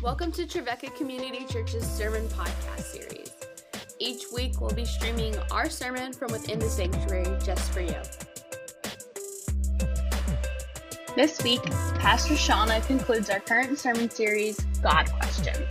Welcome to Trevecca Community Church's Sermon Podcast Series. Each week, we'll be streaming our sermon from within the sanctuary just for you. This week, Pastor Shauna concludes our current sermon series, God Questions.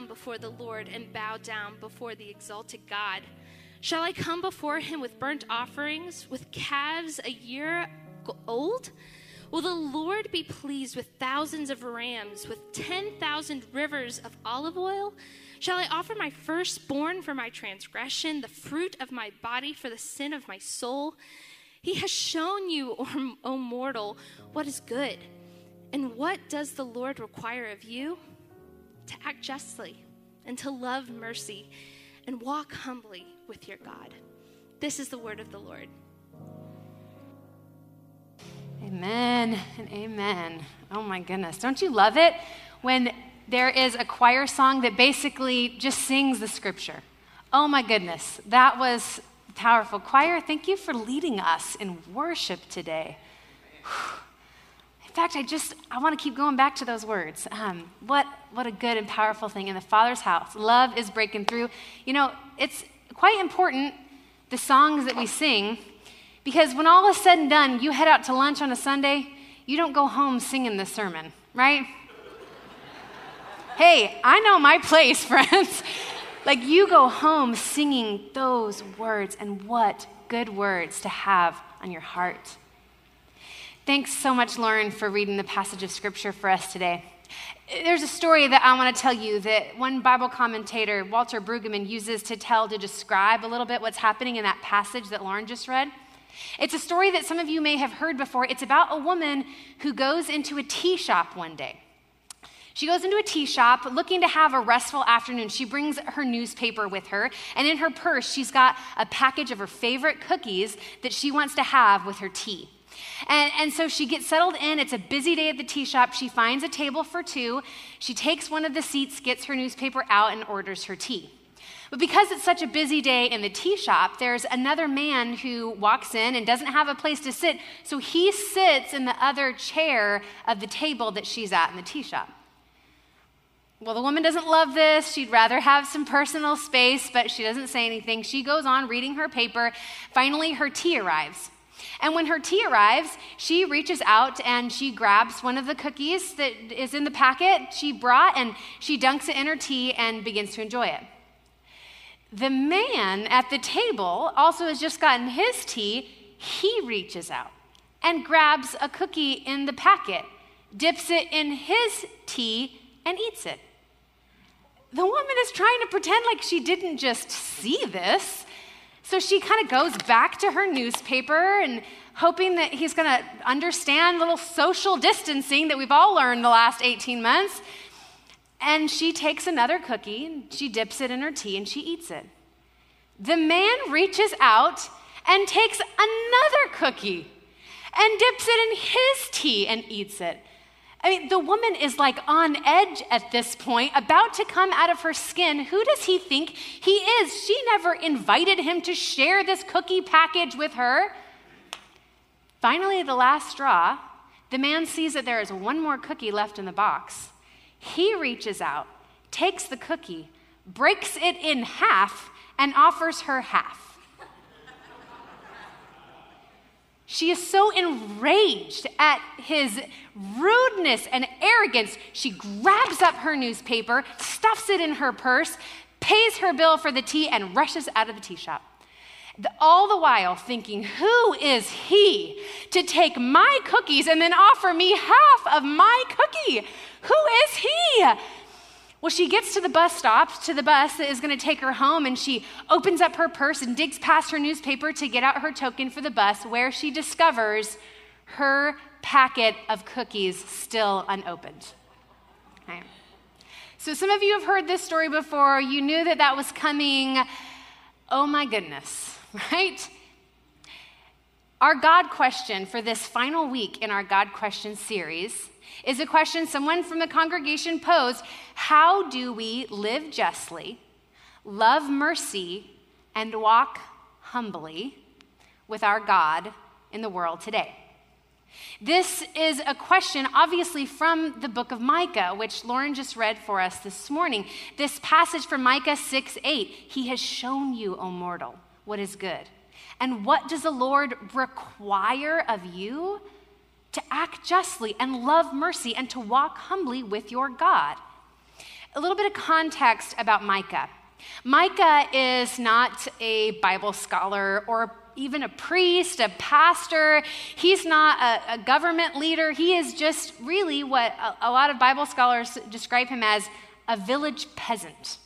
Come before the Lord and bow down before the exalted God? Shall I come before him with burnt offerings, with calves a year old? Will the Lord be pleased with thousands of rams, with 10,000 rivers of olive oil? Shall I offer my firstborn for my transgression, the fruit of my body for the sin of my soul? He has shown you, O mortal, what is good. And what does the Lord require of you? To act justly and to love mercy and walk humbly with your God. This is the word of the Lord. Amen and amen. Oh my goodness. Don't you love it when there is a choir song that basically just sings the scripture. Oh my goodness, that was powerful. Choir, thank you for leading us in worship today. In fact, I just I want to keep going back to those words. Um, what what a good and powerful thing in the Father's house. Love is breaking through. You know, it's quite important the songs that we sing because when all is said and done, you head out to lunch on a Sunday. You don't go home singing the sermon, right? Hey, I know my place, friends. like you go home singing those words, and what good words to have on your heart. Thanks so much, Lauren, for reading the passage of scripture for us today. There's a story that I want to tell you that one Bible commentator, Walter Brueggemann, uses to tell, to describe a little bit what's happening in that passage that Lauren just read. It's a story that some of you may have heard before. It's about a woman who goes into a tea shop one day. She goes into a tea shop looking to have a restful afternoon. She brings her newspaper with her, and in her purse, she's got a package of her favorite cookies that she wants to have with her tea. And, and, so she gets settled in. It's a busy day at the tea shop. She finds a table for two. She takes one of the seats, gets her newspaper out, and orders her tea. But because it's such a busy day in the tea shop, there's another man who walks in and doesn't have a place to sit. So he sits in the other chair of the table that she's at in the tea shop. Well, the woman doesn't love this. She'd rather have some personal space, but she doesn't say anything. She goes on reading her paper. Finally, her tea arrives. And when her tea arrives, she reaches out and she grabs one of the cookies that is in the packet she brought and she dunks it in her tea and begins to enjoy it. The man at the table also has just gotten his tea. He reaches out and grabs a cookie in the packet, dips it in his tea, and eats it the woman is trying to pretend like she didn't just see this. So she kind of goes back to her newspaper and hoping that he's going to understand little social distancing that we've all learned the last 18 months. And she takes another cookie and she dips it in her tea and she eats it. The man reaches out and takes another cookie and dips it in his tea and eats it. I mean, the woman is like on edge at this point, about to come out of her skin. Who does he think he is? She never invited him to share this cookie package with her. Finally, the last straw, the man sees that there is one more cookie left in the box. He reaches out, takes the cookie, breaks it in half, and offers her half. She is so enraged at his rudeness and arrogance. She grabs up her newspaper, stuffs it in her purse, pays her bill for the tea, and rushes out of the tea shop. All the while thinking, who is he to take my cookies and then offer me half of my cookie? Who is he? Well, she gets to the bus stop, to the bus that is going to take her home, and she opens up her purse and digs past her newspaper to get out her token for the bus, where she discovers her packet of cookies still unopened. Okay. So, some of you have heard this story before. You knew that that was coming. Oh my goodness, right? Our God question for this final week in our God question series is a question someone from the congregation posed How do we live justly, love mercy, and walk humbly with our God in the world today? This is a question, obviously, from the book of Micah, which Lauren just read for us this morning. This passage from Micah 6 8 He has shown you, O mortal, what is good and what does the Lord require of you? To act justly and love mercy and to walk humbly with your God. A little bit of context about Micah. Micah is not a Bible scholar or even a priest, a pastor. He's not a, a government leader. He is just really what a, a lot of Bible scholars describe him as a village peasant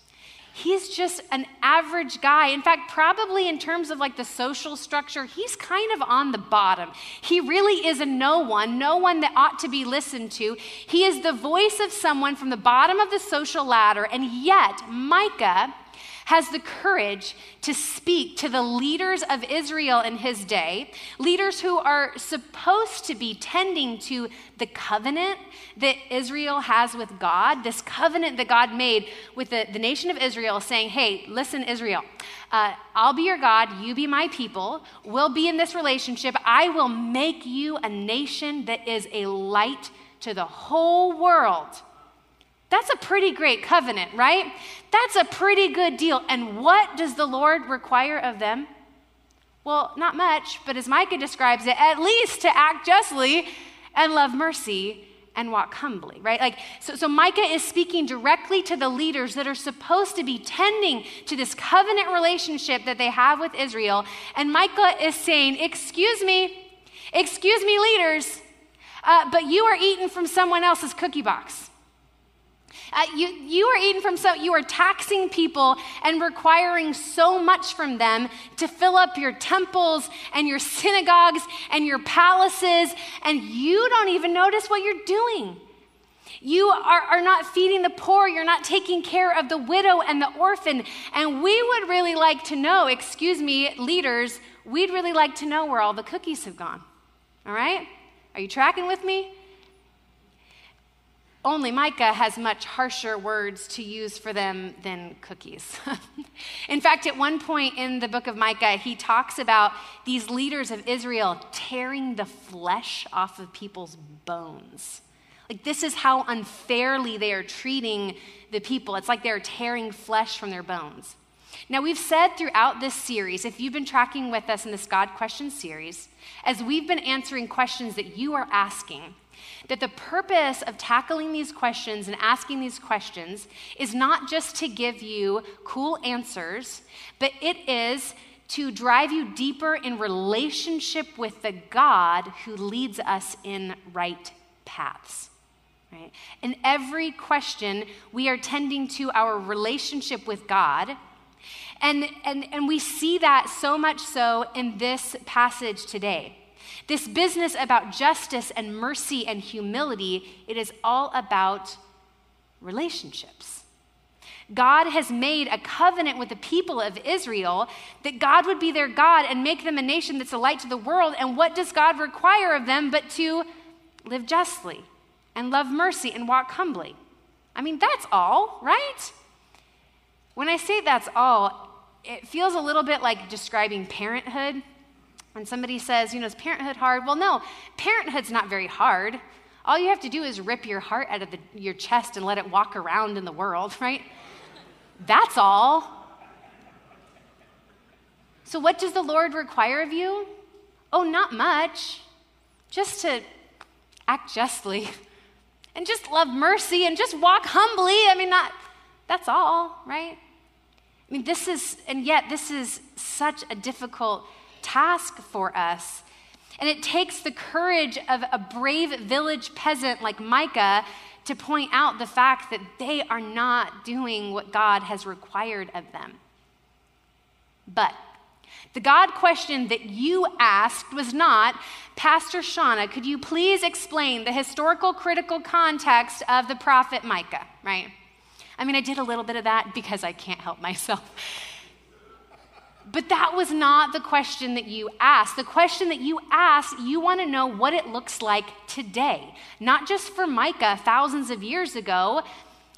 he's just an average guy. In fact, probably in terms of like the social structure, he's kind of on the bottom. He really is a no one, no one that ought to be listened to. He is the voice of someone from the bottom of the social ladder, and yet Micah has the courage to speak to the leaders of Israel in his day, leaders who are supposed to be tending to the covenant that Israel has with God, this covenant that God made with the, the nation of Israel, saying, Hey, listen, Israel, uh, I'll be your God, you be my people, we'll be in this relationship. I will make you a nation that is a light to the whole world. That's a pretty great covenant, right? That's a pretty good deal. And what does the Lord require of them? Well, not much, but as Micah describes it, at least to act justly and love mercy and walk humbly, right? Like, so, so Micah is speaking directly to the leaders that are supposed to be tending to this covenant relationship that they have with Israel. And Micah is saying, Excuse me, excuse me, leaders, uh, but you are eating from someone else's cookie box. Uh, you, you are eating from so, you are taxing people and requiring so much from them to fill up your temples and your synagogues and your palaces, and you don't even notice what you're doing. You are, are not feeding the poor. You're not taking care of the widow and the orphan. And we would really like to know, excuse me, leaders, we'd really like to know where all the cookies have gone. All right? Are you tracking with me? Only Micah has much harsher words to use for them than cookies. in fact, at one point in the book of Micah, he talks about these leaders of Israel tearing the flesh off of people's bones. Like, this is how unfairly they are treating the people. It's like they're tearing flesh from their bones. Now, we've said throughout this series, if you've been tracking with us in this God Question series, as we've been answering questions that you are asking, that the purpose of tackling these questions and asking these questions is not just to give you cool answers, but it is to drive you deeper in relationship with the God who leads us in right paths. Right? In every question, we are tending to our relationship with God. And, and, and we see that so much so in this passage today. This business about justice and mercy and humility, it is all about relationships. God has made a covenant with the people of Israel that God would be their God and make them a nation that's a light to the world. And what does God require of them but to live justly and love mercy and walk humbly? I mean, that's all, right? When I say that's all, it feels a little bit like describing parenthood. When somebody says, you know, is parenthood hard? Well, no, parenthood's not very hard. All you have to do is rip your heart out of the, your chest and let it walk around in the world, right? That's all. So, what does the Lord require of you? Oh, not much. Just to act justly and just love mercy and just walk humbly. I mean, not, that's all, right? I mean, this is, and yet, this is such a difficult task for us. And it takes the courage of a brave village peasant like Micah to point out the fact that they are not doing what God has required of them. But the God question that you asked was not, Pastor Shauna, could you please explain the historical critical context of the prophet Micah, right? I mean, I did a little bit of that because I can't help myself. But that was not the question that you asked. The question that you asked, you want to know what it looks like today, not just for Micah thousands of years ago.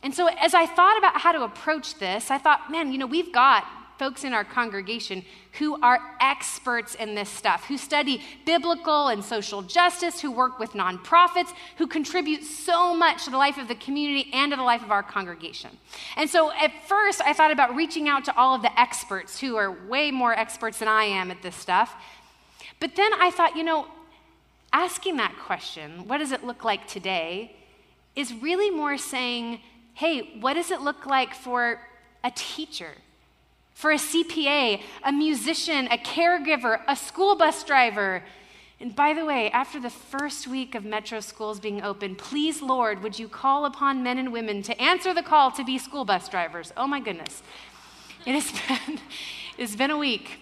And so, as I thought about how to approach this, I thought, man, you know, we've got folks in our congregation who are experts in this stuff, who study biblical and social justice, who work with nonprofits, who contribute so much to the life of the community and to the life of our congregation. And so at first, I thought about reaching out to all of the experts who are way more experts than I am at this stuff. But then I thought, you know, asking that question, what does it look like today, is really more saying, hey, what does it look like for a teacher? For a CPA, a musician, a caregiver, a school bus driver. And by the way, after the first week of Metro schools being open, please, Lord, would you call upon men and women to answer the call to be school bus drivers? Oh my goodness. It has been, it's been a week.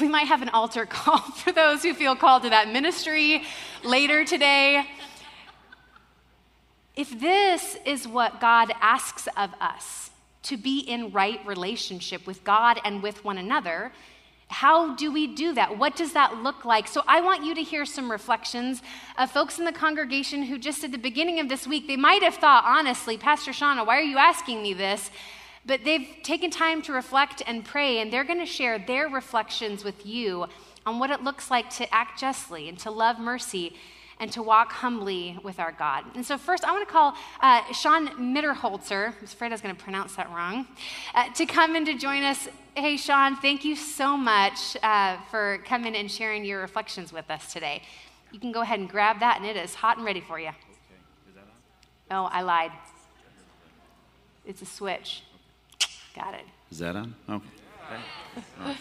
We might have an altar call for those who feel called to that ministry later today. If this is what God asks of us, to be in right relationship with God and with one another. How do we do that? What does that look like? So, I want you to hear some reflections of folks in the congregation who, just at the beginning of this week, they might have thought, honestly, Pastor Shauna, why are you asking me this? But they've taken time to reflect and pray, and they're going to share their reflections with you on what it looks like to act justly and to love mercy and to walk humbly with our God. And so, first, I want to call uh, Sean Mitterholzer, I'm afraid I was going to pronounce that wrong, uh, to come and to join us. Hey, Sean, thank you so much uh, for coming and sharing your reflections with us today. You can go ahead and grab that, and it is hot and ready for you. Okay. Is that on? Oh, I lied. It's a switch. Got it. Is that on? Okay. okay.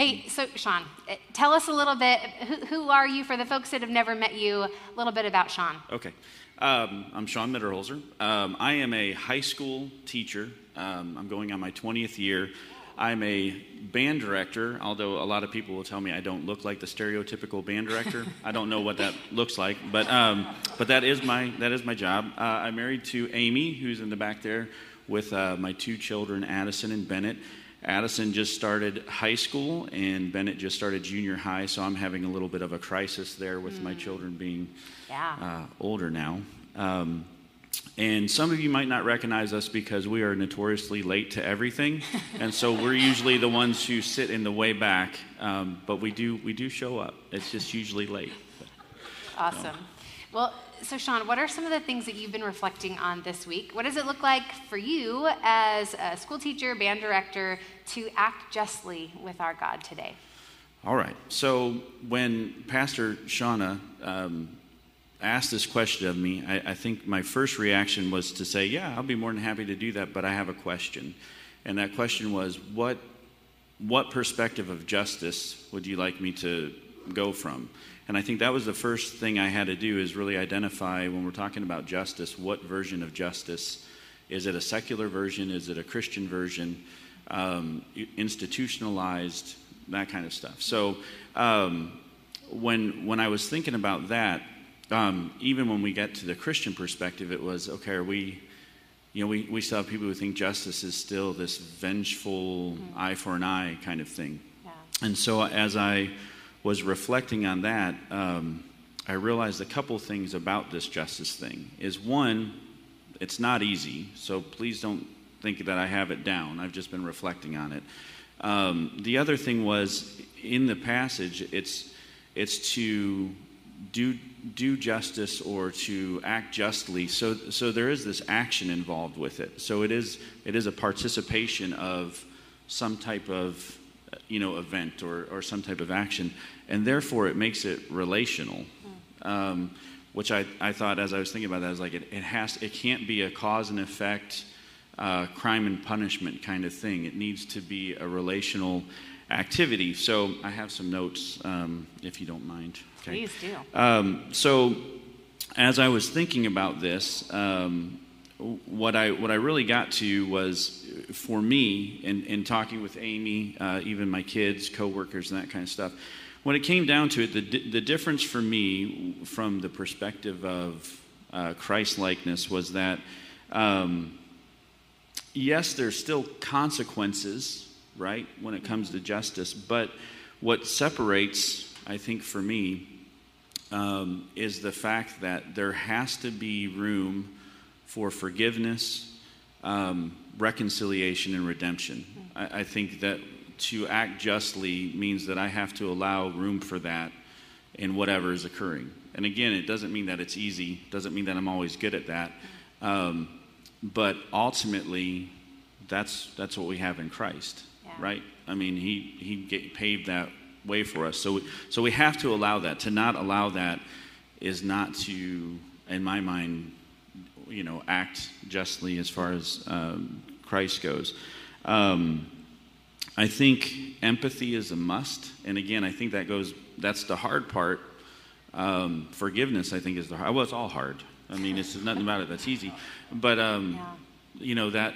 Hey, so Sean, eh, tell us a little bit. Who, who, are you for the folks that have never met you? A little bit about Sean. Okay. Um, I'm Sean Mitterholzer. Um, I am a high school teacher. Um, I'm going on my 20th year. I'm a band director, although a lot of people will tell me I don't look like the stereotypical band director. I don't know what that looks like, but, um, but that, is my, that is my job. Uh, I'm married to Amy, who's in the back there, with uh, my two children, Addison and Bennett. Addison just started high school and Bennett just started junior high, so I'm having a little bit of a crisis there with mm. my children being yeah. uh, older now. Um, and some of you might not recognize us because we are notoriously late to everything, and so we're usually the ones who sit in the way back. Um, but we do we do show up. It's just usually late. Awesome. Well, so Sean, what are some of the things that you've been reflecting on this week? What does it look like for you as a school teacher, band director, to act justly with our God today? All right. So when Pastor Shauna um, asked this question of me, I, I, think my first reaction was to say, "Yeah, I'll be more than happy to do that," but I have a question, and that question was, "What, what perspective of justice would you like me to go from?" And I think that was the first thing I had to do is really identify when we're talking about justice, what version of justice is it a secular version? Is it a Christian version? Um, institutionalized, that kind of stuff. So um, when when I was thinking about that, um, even when we get to the Christian perspective, it was okay. Are we, you know, we we still have people who think justice is still this vengeful mm-hmm. eye for an eye kind of thing. Yeah. And so as I was reflecting on that, um, I realized a couple things about this justice thing. Is one, it's not easy, so please don't think that I have it down. I've just been reflecting on it. Um, the other thing was in the passage, it's it's to do do justice or to act justly. So so there is this action involved with it. So it is it is a participation of some type of you know, event or, or some type of action, and therefore it makes it relational. Um, which I, I thought as I was thinking about that, I was like, it, it has, it can't be a cause and effect, uh, crime and punishment kind of thing. It needs to be a relational activity. So I have some notes, um, if you don't mind. Okay. Please do. Um, so as I was thinking about this, um, what I what I really got to was for me in, in talking with Amy, uh, even my kids, coworkers, and that kind of stuff. When it came down to it, the the difference for me from the perspective of uh, Christ likeness was that Um, yes, there's still consequences, right, when it comes to justice, but what separates, I think, for me, um, is the fact that there has to be room for forgiveness, um, reconciliation, and redemption. I, I think that to act justly means that I have to allow room for that in whatever is occurring. And again, it doesn't mean that it's easy, doesn't mean that I'm always good at that. Um, but ultimately, that's, that's what we have in Christ, Yeah. right? I mean, He, he ga- paved that way for us. So, so we have to allow that. To not allow that is not to, in my mind, you know, act justly as far as um, Christ goes. Um, I think empathy is a must, and again, I think that goes. That's the hard part. Um, forgiveness, I think, is the hard. Well, it's all hard. I mean, it's nothing about it that's easy, but um, you know that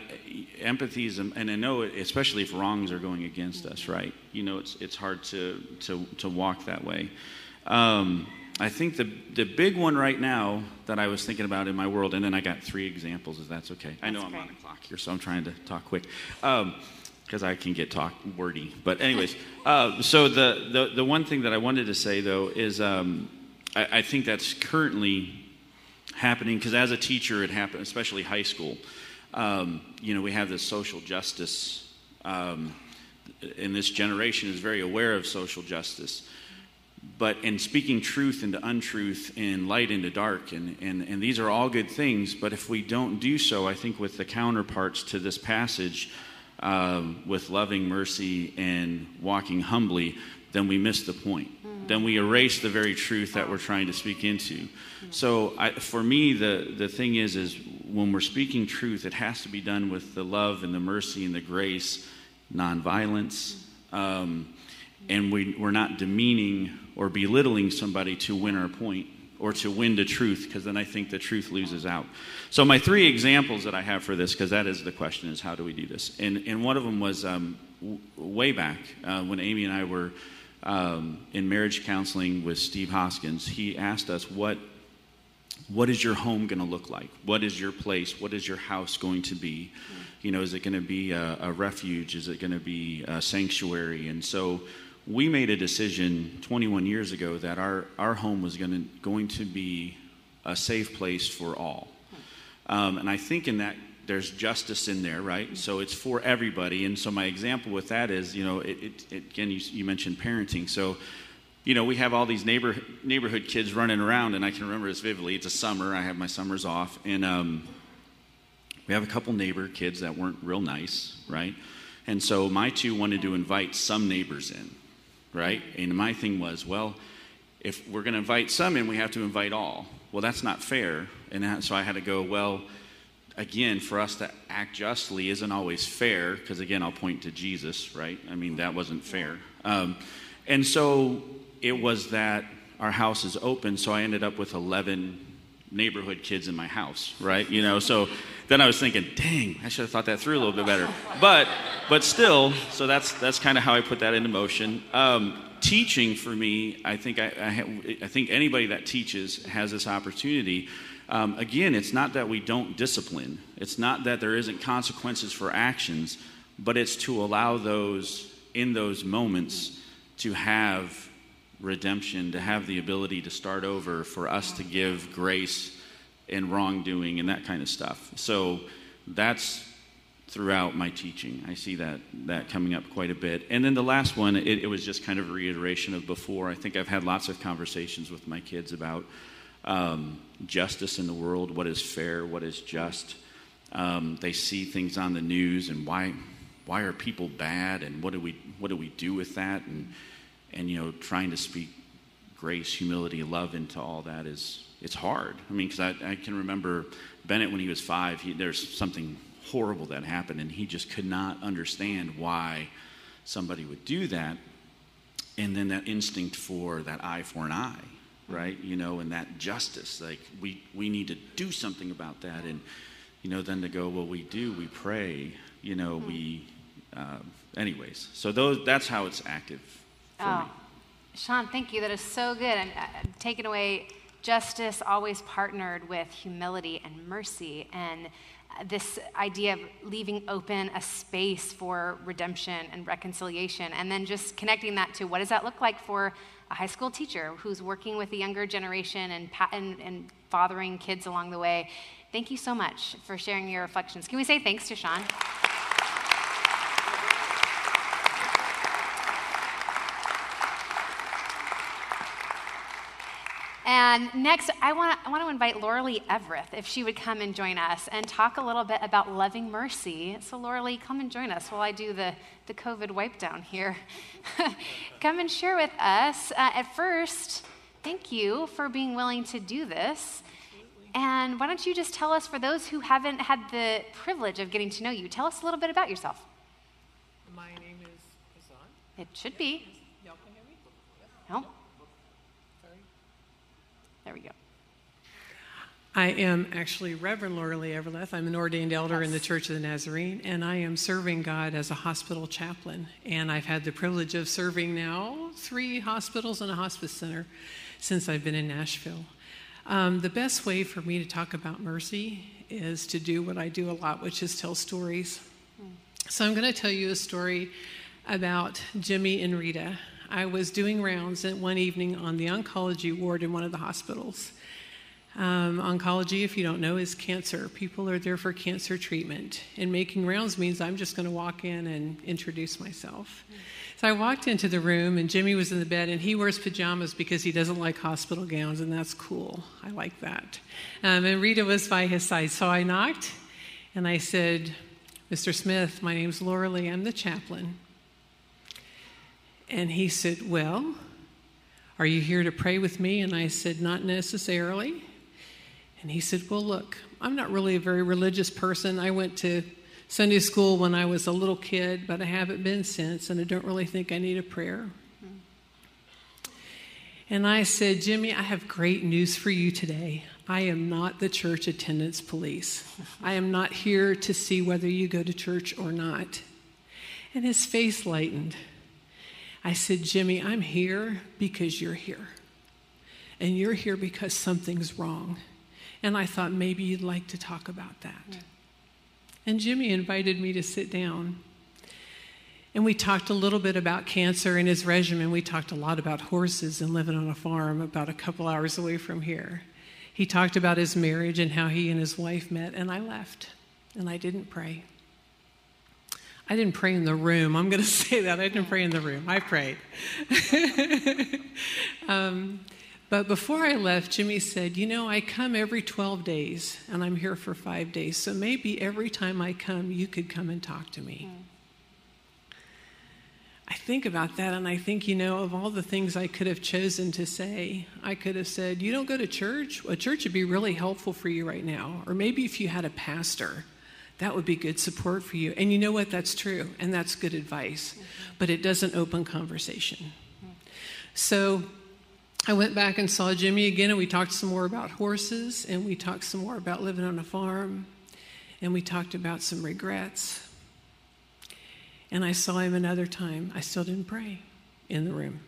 empathy is, and I know, it, especially if wrongs are going against us, right? You know, it's it's hard to to to walk that way. Um, I think the the big one right now that I was thinking about in my world, and then I got three examples. If that's okay, I know That's I'm on a clock here, so I'm trying to talk quick. Um, because I can get talk wordy. But anyways, uh, so the, the the one thing that I wanted to say though is um, I, I think that's currently happening because as a teacher, it happened, especially high school. Um, you know, we have this social justice, um, and this generation is very aware of social justice. But in speaking truth into untruth and light into dark, and, and, and these are all good things, but if we don't do so, I think with the counterparts to this passage, um, with loving mercy and walking humbly, then we miss the point. Then we erase the very truth that we're trying to speak into. So I, for me, the, the thing is, is when we're speaking truth, it has to be done with the love and the mercy and the grace, nonviolence, um, and we, we're not demeaning or belittling somebody to win our point or to win the truth because then i think the truth loses out so my three examples that i have for this because that is the question is how do we do this and, and one of them was um, w- way back uh, when amy and i were um, in marriage counseling with steve hoskins he asked us what what is your home going to look like? What is your place? What is your house going to be? You know, is it going to be a, a refuge? Is it going to be a sanctuary? And so we made a decision 21 years ago that our, our home was to, going to be a safe place for all. Um, and I think in that there's justice in there, right? So it's for everybody. And so my example with that is, you know, it, it, it, again, you, you mentioned parenting. So you know, we have all these neighbor, neighborhood kids running around, and I can remember this vividly. It's a summer, I have my summers off, and um, we have a couple neighbor kids that weren't real nice, right? And so my two wanted to invite some neighbors in, right? And my thing was, well, if we're going to invite some in, we have to invite all. Well, that's not fair. And so I had to go, well, again, for us to act justly isn't always fair, because again, I'll point to Jesus, right? I mean, that wasn't fair. Um, and so it was that our house is open, so I ended up with 11 neighborhood kids in my house, right? You know, so then I was thinking, dang, I should have thought that through a little bit better. But, but still, so that's that's kind of how I put that into motion. Um, teaching for me, I think I, I, ha- I think anybody that teaches has this opportunity. Um, again, it's not that we don't discipline. It's not that there isn't consequences for actions, but it's to allow those in those moments to have redemption, to have the ability to start over, for us to give grace in wrongdoing and that kind of stuff. So that's throughout my teaching. I see that that coming up quite a bit. And then the last one, it, it was just kind of a reiteration of before. I think I've had lots of conversations with my kids about um, justice in the world, what is fair, what is just. Um, they see things on the news and why why are people bad and what do we what do we do with that and and you know trying to speak grace, humility, love into all that is it's hard. I mean, because I, I can remember Bennett when he was five. He, there's something horrible that happened, and he just could not understand why somebody would do that. And then that instinct for that eye for an eye, right? You know, and that justice. Like we we need to do something about that, and you know, then to go, well, we do. We pray. You know, we. Uh, anyways, so those that's how it's active for Oh, me. Sean, thank you. That is so good. And uh, taking away justice always partnered with humility and mercy. And uh, this idea of leaving open a space for redemption and reconciliation, and then just connecting that to what does that look like for a high school teacher who's working with the younger generation and, and, and fathering kids along the way. Thank you so much for sharing your reflections. Can we say thanks to Sean? And next, I want, to, I want to invite Laura Lee Everett if she would come and join us and talk a little bit about loving mercy. So, Laura Lee, come and join us while I do the, the COVID wipe down here. come and share with us. Uh, at first, thank you for being willing to do this. And why don't you just tell us, for those who haven't had the privilege of getting to know you, tell us a little bit about yourself. My name is Hassan. It should be. Y'all can hear me? No? There we go. I am actually Reverend Laura Lee Everleth. I'm an ordained elder in the Church of the Nazarene, and I am serving God as a hospital chaplain. And I've had the privilege of serving now three hospitals and a hospice center since I've been in Nashville. Um, the best way for me to talk about mercy is to do what I do a lot, which is tell stories. So I'm going to tell you a story about Jimmy and Rita. I was doing rounds one evening on the oncology ward in one of the hospitals. Um, oncology, if you don't know, is cancer. People are there for cancer treatment. And making rounds means I'm just going to walk in and introduce myself. So I walked into the room, and Jimmy was in the bed, and he wears pajamas because he doesn't like hospital gowns, and that's cool. I like that. Um, and Rita was by his side. So I knocked, and I said, Mr. Smith, my name's Laura Lee. I'm the chaplain. And he said, Well, are you here to pray with me? And I said, Not necessarily. And he said, Well, look, I'm not really a very religious person. I went to Sunday school when I was a little kid, but I haven't been since, and I don't really think I need a prayer. And I said, Jimmy, I have great news for you today. I am not the church attendance police. I am not here to see whether you go to church or not. And his face lightened. I said, Jimmy, I'm here because you're here. And you're here because something's wrong. And I thought maybe you'd like to talk about that. And Jimmy invited me to sit down. And we talked a little bit about cancer and his regimen. We talked a lot about horses and living on a farm about a couple hours away from here. He talked about his marriage and how he and his wife met, and I left. And I didn't pray. I didn't pray in the room. I'm going to say that. I didn't pray in the room. I prayed. um, but before I left, Jimmy said, You know, I come every 12 days and I'm here for five days. So maybe every time I come, you could come and talk to me. I think about that and I think, you know, of all the things I could have chosen to say, I could have said, You don't go to church? A church would be really helpful for you right now. Or maybe if you had a pastor, that would be good support for you. And you know what? That's true. And that's good advice. But it doesn't open conversation. So I went back and saw Jimmy again, and we talked some more about horses, and we talked some more about living on a farm, and we talked about some regrets. And I saw him another time. I still didn't pray in the room.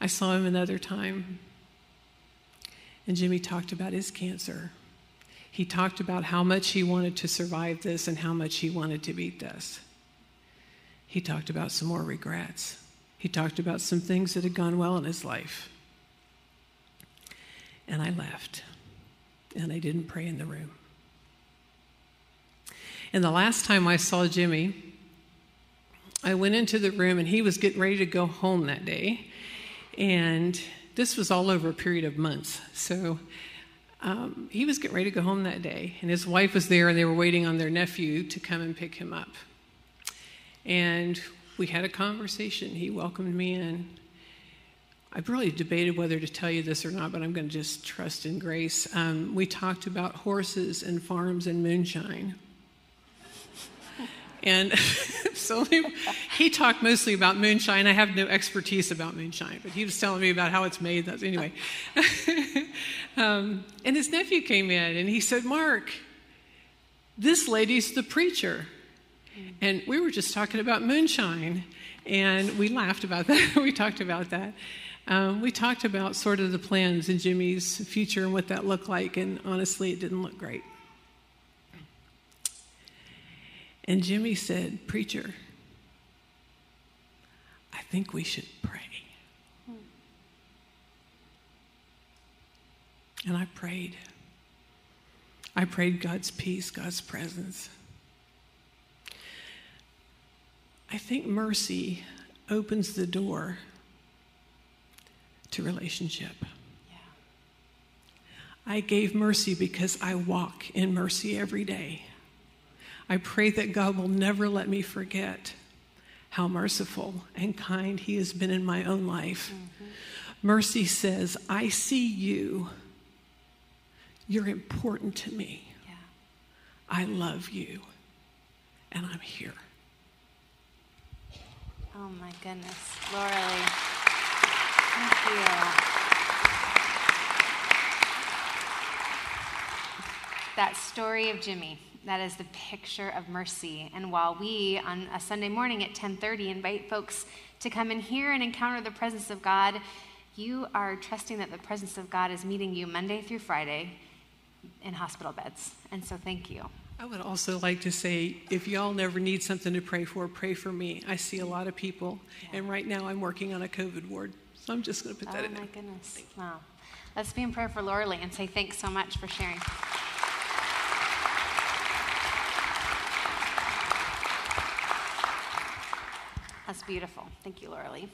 I saw him another time, and Jimmy talked about his cancer. He talked about how much he wanted to survive this and how much he wanted to beat this. He talked about some more regrets. He talked about some things that had gone well in his life. And I left, and I didn't pray in the room. And the last time I saw Jimmy, I went into the room, and he was getting ready to go home that day. And this was all over a period of months. So um, he was getting ready to go home that day, and his wife was there, and they were waiting on their nephew to come and pick him up. And we had a conversation. He welcomed me in. I've really debated whether to tell you this or not, but I'm going to just trust in grace. Um, we talked about horses and farms and moonshine. And so he, talked mostly about moonshine. I have no expertise about moonshine, but he was telling me about how it's made. That's anyway. um, and his nephew came in and he said, "Mark, this lady's the preacher." And we were just talking about moonshine, and we laughed about that. we talked about that. Um, we talked about sort of the plans in Jimmy's future and what that looked like, and honestly, it didn't look great. And Jimmy said, Preacher, I think we should pray. And I prayed. I prayed God's peace, God's presence. I think mercy opens the door to relationship. I gave mercy because I walk in mercy every day. I pray that God will never let me forget how merciful and kind He has been in my own life. Mm-hmm. Mercy says, I see you. You're important to me. Yeah. I love you. And I'm here. Oh my goodness. Laura thank you. That story of Jimmy that is the picture of mercy. And while we on a Sunday morning at 10:30 invite folks to come in here and encounter the presence of God, you are trusting that the presence of God is meeting you Monday through Friday in hospital beds. And so thank you. I would also like to say if y'all never need something to pray for, pray for me. I see a lot of people, yeah. and right now I'm working on a COVID ward. So I'm just going to put that oh in there. Oh, my goodness. Wow. Let's be in prayer for Laura Lee and say thanks so much for sharing. That's beautiful. Thank you, Laura Lee.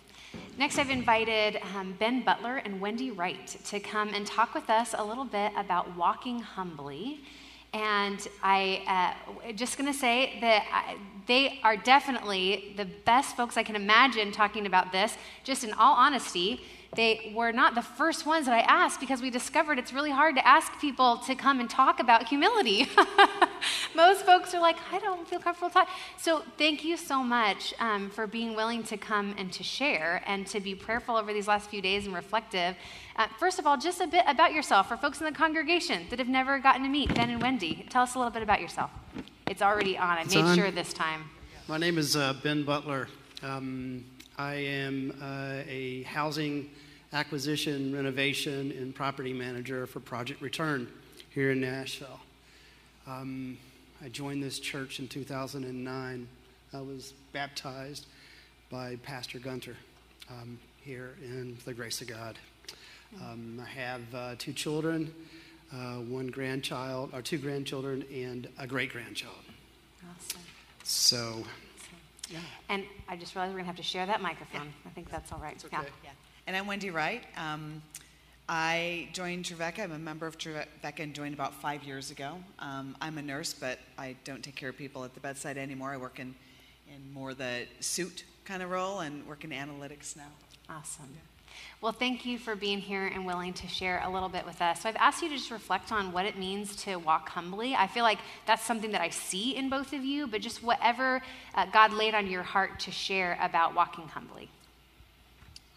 Next, I've invited um, Ben Butler and Wendy Wright to come and talk with us a little bit about walking humbly. And I uh, just going to say that I, they are definitely the best folks I can imagine talking about this, just in all honesty they were not the first ones that I asked because we discovered it's really hard to ask people to come and talk about humility. Most folks are like, I don't feel comfortable talking. So thank you so much um, for being willing to come and to share and to be prayerful over these last few days and reflective. Uh, first of all, just a bit about yourself for folks in the congregation that have never gotten to meet Ben and Wendy. Tell us a little bit about yourself. It's already on. I it's made on. sure this time. My name is uh, Ben Butler. Um, I am uh, a housing acquisition, renovation, and property manager for Project Return here in Nashville. Um, I joined this church in 2009. I was baptized by Pastor Gunter um, here in the grace of God. Um, I have uh, two children, uh, one grandchild, or two grandchildren, and a great grandchild. Awesome. So, yeah. And I just realized we're going to have to share that microphone. Yeah. I think that's all right. Okay. Yeah. yeah. And I'm Wendy Wright. Um, I joined Trevecca. I'm a member of Trevecca and joined about five years ago. Um, I'm a nurse, but I don't take care of people at the bedside anymore. I work in, in more the suit kind of role and work in analytics now. Awesome. Yeah. Well, thank you for being here and willing to share a little bit with us. So, I've asked you to just reflect on what it means to walk humbly. I feel like that's something that I see in both of you, but just whatever uh, God laid on your heart to share about walking humbly.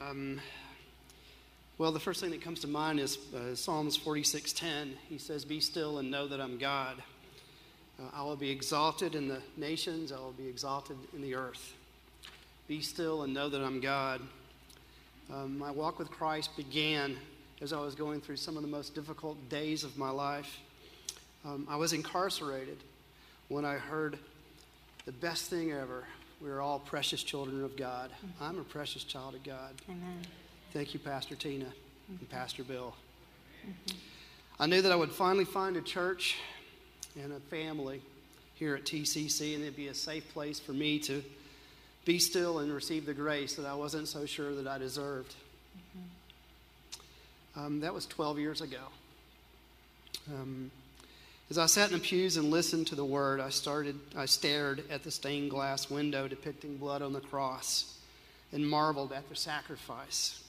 Um, well, the first thing that comes to mind is uh, Psalms 46:10. He says, "Be still and know that I'm God. Uh, I will be exalted in the nations. I will be exalted in the earth. Be still and know that I'm God." Um, my walk with Christ began as I was going through some of the most difficult days of my life. Um, I was incarcerated when I heard the best thing ever we are all precious children of God. Mm-hmm. I'm a precious child of God. Amen. Thank you, Pastor Tina and Pastor Bill. Mm-hmm. I knew that I would finally find a church and a family here at TCC, and it'd be a safe place for me to be still and receive the grace that I wasn't so sure that I deserved. Mm-hmm. Um, that was 12 years ago. Um, as I sat in the pews and listened to the word, I started I stared at the stained glass window depicting blood on the cross and marveled at the sacrifice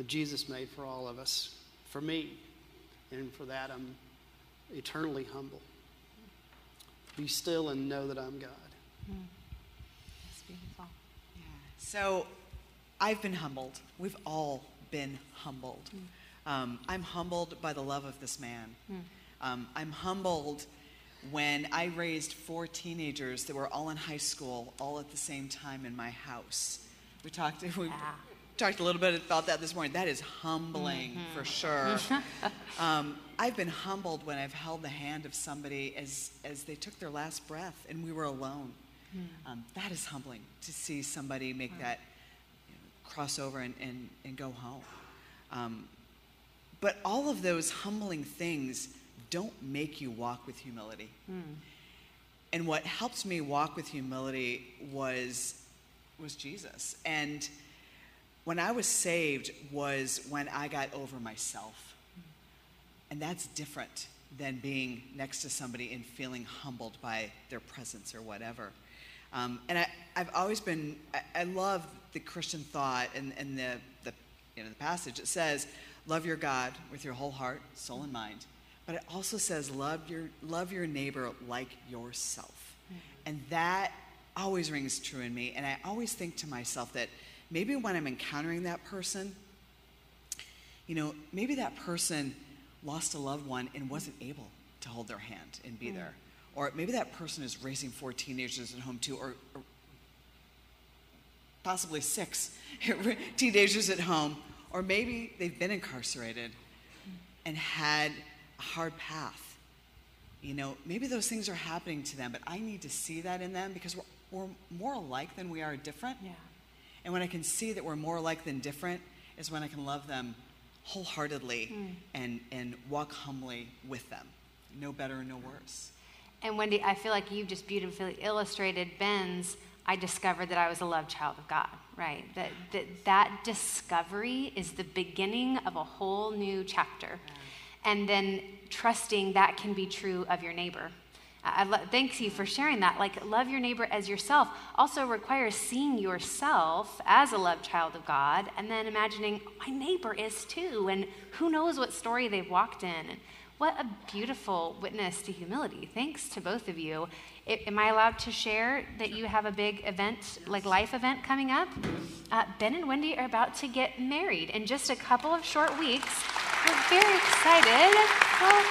that Jesus made for all of us, for me. And for that I'm eternally humble. Be still and know that I'm God. Mm. That's beautiful. Yeah. So I've been humbled. We've all been humbled. Mm. Um, I'm humbled by the love of this man. Mm. Um, I'm humbled when I raised four teenagers that were all in high school, all at the same time in my house. We talked. We, talked a little bit about that this morning. That is humbling Mm-hmm. for sure. um, I've been humbled when I've held the hand of somebody as, as they took their last breath and we were alone. Hmm. Um, that is humbling to see somebody make that you know, cross over and, and, and go home. Um, but all of those humbling things don't make you walk with humility. And what helped me walk with humility was was Jesus. And when I was saved was when I got over myself. And that's different than being next to somebody and feeling humbled by their presence or whatever. Um, and I, I've always been, I, I love the Christian thought and, and the, the, you know, the passage. It says, love your God with your whole heart, soul, and mind. But it also says, love your, love your neighbor like yourself. And that always rings true in me. And I always think to myself that maybe when I'm encountering that person, you know, maybe that person lost a loved one and wasn't able to hold their hand and be mm. there. Or maybe that person is raising four teenagers at home too, or, or possibly six teenagers at home. Or maybe they've been incarcerated and had a hard path. You know, maybe those things are happening to them, but I need to see that in them because we're, we're more alike than we are different. Yeah. And when I can see that we're more alike than different, is when I can love them wholeheartedly hmm. and, and walk humbly with them. No better, and no worse. And Wendy, I feel like you've just beautifully illustrated Ben's. I discovered that I was a loved child of God, right? That that, that discovery is the beginning of a whole new chapter. And then trusting that can be true of your neighbor. I, lo- thank you for sharing that. Like, love your neighbor as yourself also requires seeing yourself as a loved child of God and then imagining, my neighbor is too. And who knows what story they've walked in. And what a beautiful witness to humility. Thanks to both of you. Am I allowed to share that you have a big event, like life event coming up? Uh, ben and Wendy are about to get married in just a couple of short weeks. We're very excited. Well,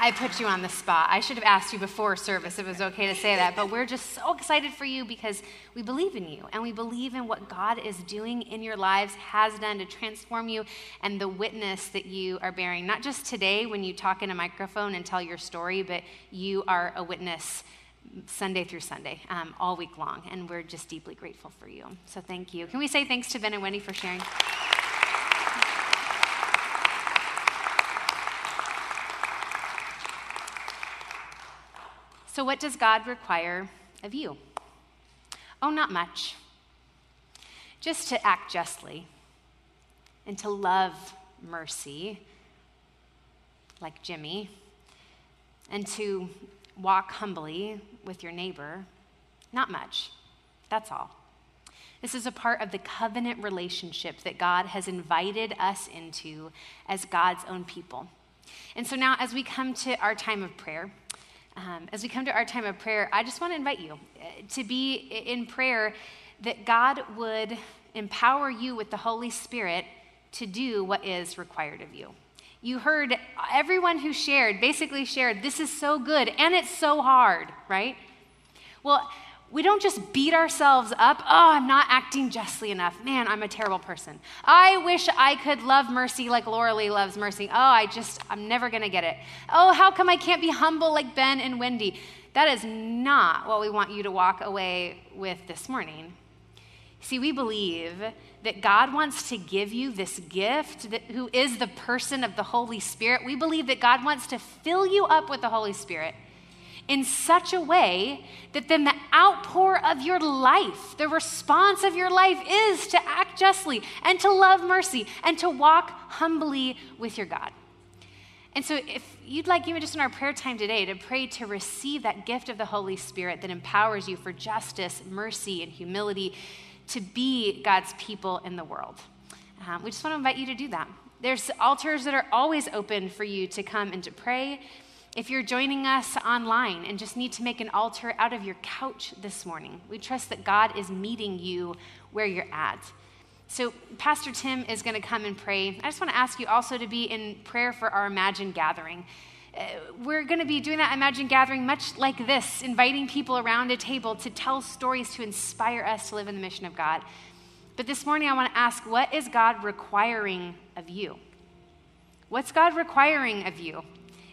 I put you on the spot. I should have asked you before service if it was okay to say that, but we're just so excited for you because we believe in you and we believe in what God is doing in your lives, has done to transform you, and the witness that you are bearing. Not just today when you talk in a microphone and tell your story, but you are a witness Sunday through Sunday, um, all week long, and we're just deeply grateful for you. So thank you. Can we say thanks to Ben and Wendy for sharing? So, what does God require of you? Oh, not much. Just to act justly and to love mercy, like Jimmy, and to walk humbly with your neighbor. Not much. That's all. This is a part of the covenant relationship that God has invited us into as God's own people. And so now, as we come to our time of prayer, um, as we come to our time of prayer, I just want to invite you uh, to be in prayer that God would empower you with the Holy Spirit to do what is required of you. You heard everyone who shared basically shared, This is so good and it's so hard, right? Well, we don't just beat ourselves up. Oh, I'm not acting justly enough. Man, I'm a terrible person. I wish I could love mercy like Laura Lee loves mercy. Oh, I just, I'm never going to get it. Oh, how come I can't be humble like Ben and Wendy? That is not what we want you to walk away with this morning. See, we believe that God wants to give you this gift, that, who is the person of the Holy Spirit. We believe that God wants to fill you up with the Holy Spirit in such a way that then the outpour of your life, the response of your life is to act justly and to love mercy and to walk humbly with your God. And so, if you'd like, even just in our prayer time today, to pray to receive that gift of the Holy Spirit that empowers you for justice, mercy, and humility to be God's people in the world, um, we just want to invite you to do that. There's altars that are always open for you to come and to pray. If you're joining us online and just need to make an altar out of your couch this morning, we trust that God is meeting you where you're at. So, Pastor Tim is going to come and pray. I just want to ask you also to be in prayer for our Imagine gathering. Uh, we're going to be doing that Imagine Gathering much like this, inviting people around a table to tell stories to inspire us to live in the mission of God. But this morning, I want to ask what is God requiring of you? What's God requiring of you?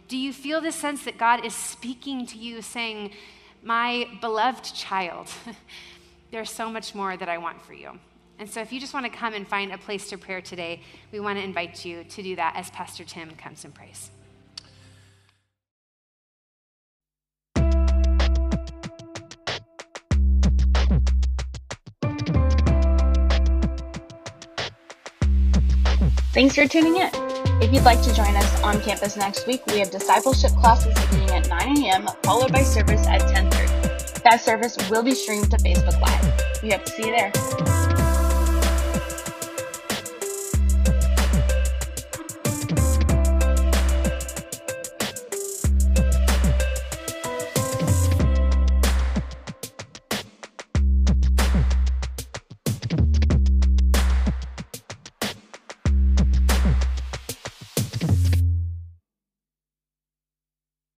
Do you feel the sense that God is speaking to you, saying, My beloved child, there's so much more that I want for you? And so, if you just want to come and find a place to prayer today, we want to invite you to do that as Pastor Tim comes and prays. Thanks for tuning in. If you'd like to join us on campus next week, we have discipleship classes beginning at 9 a.m., followed by service at 10:30. That service will be streamed to Facebook Live. We hope to see you there.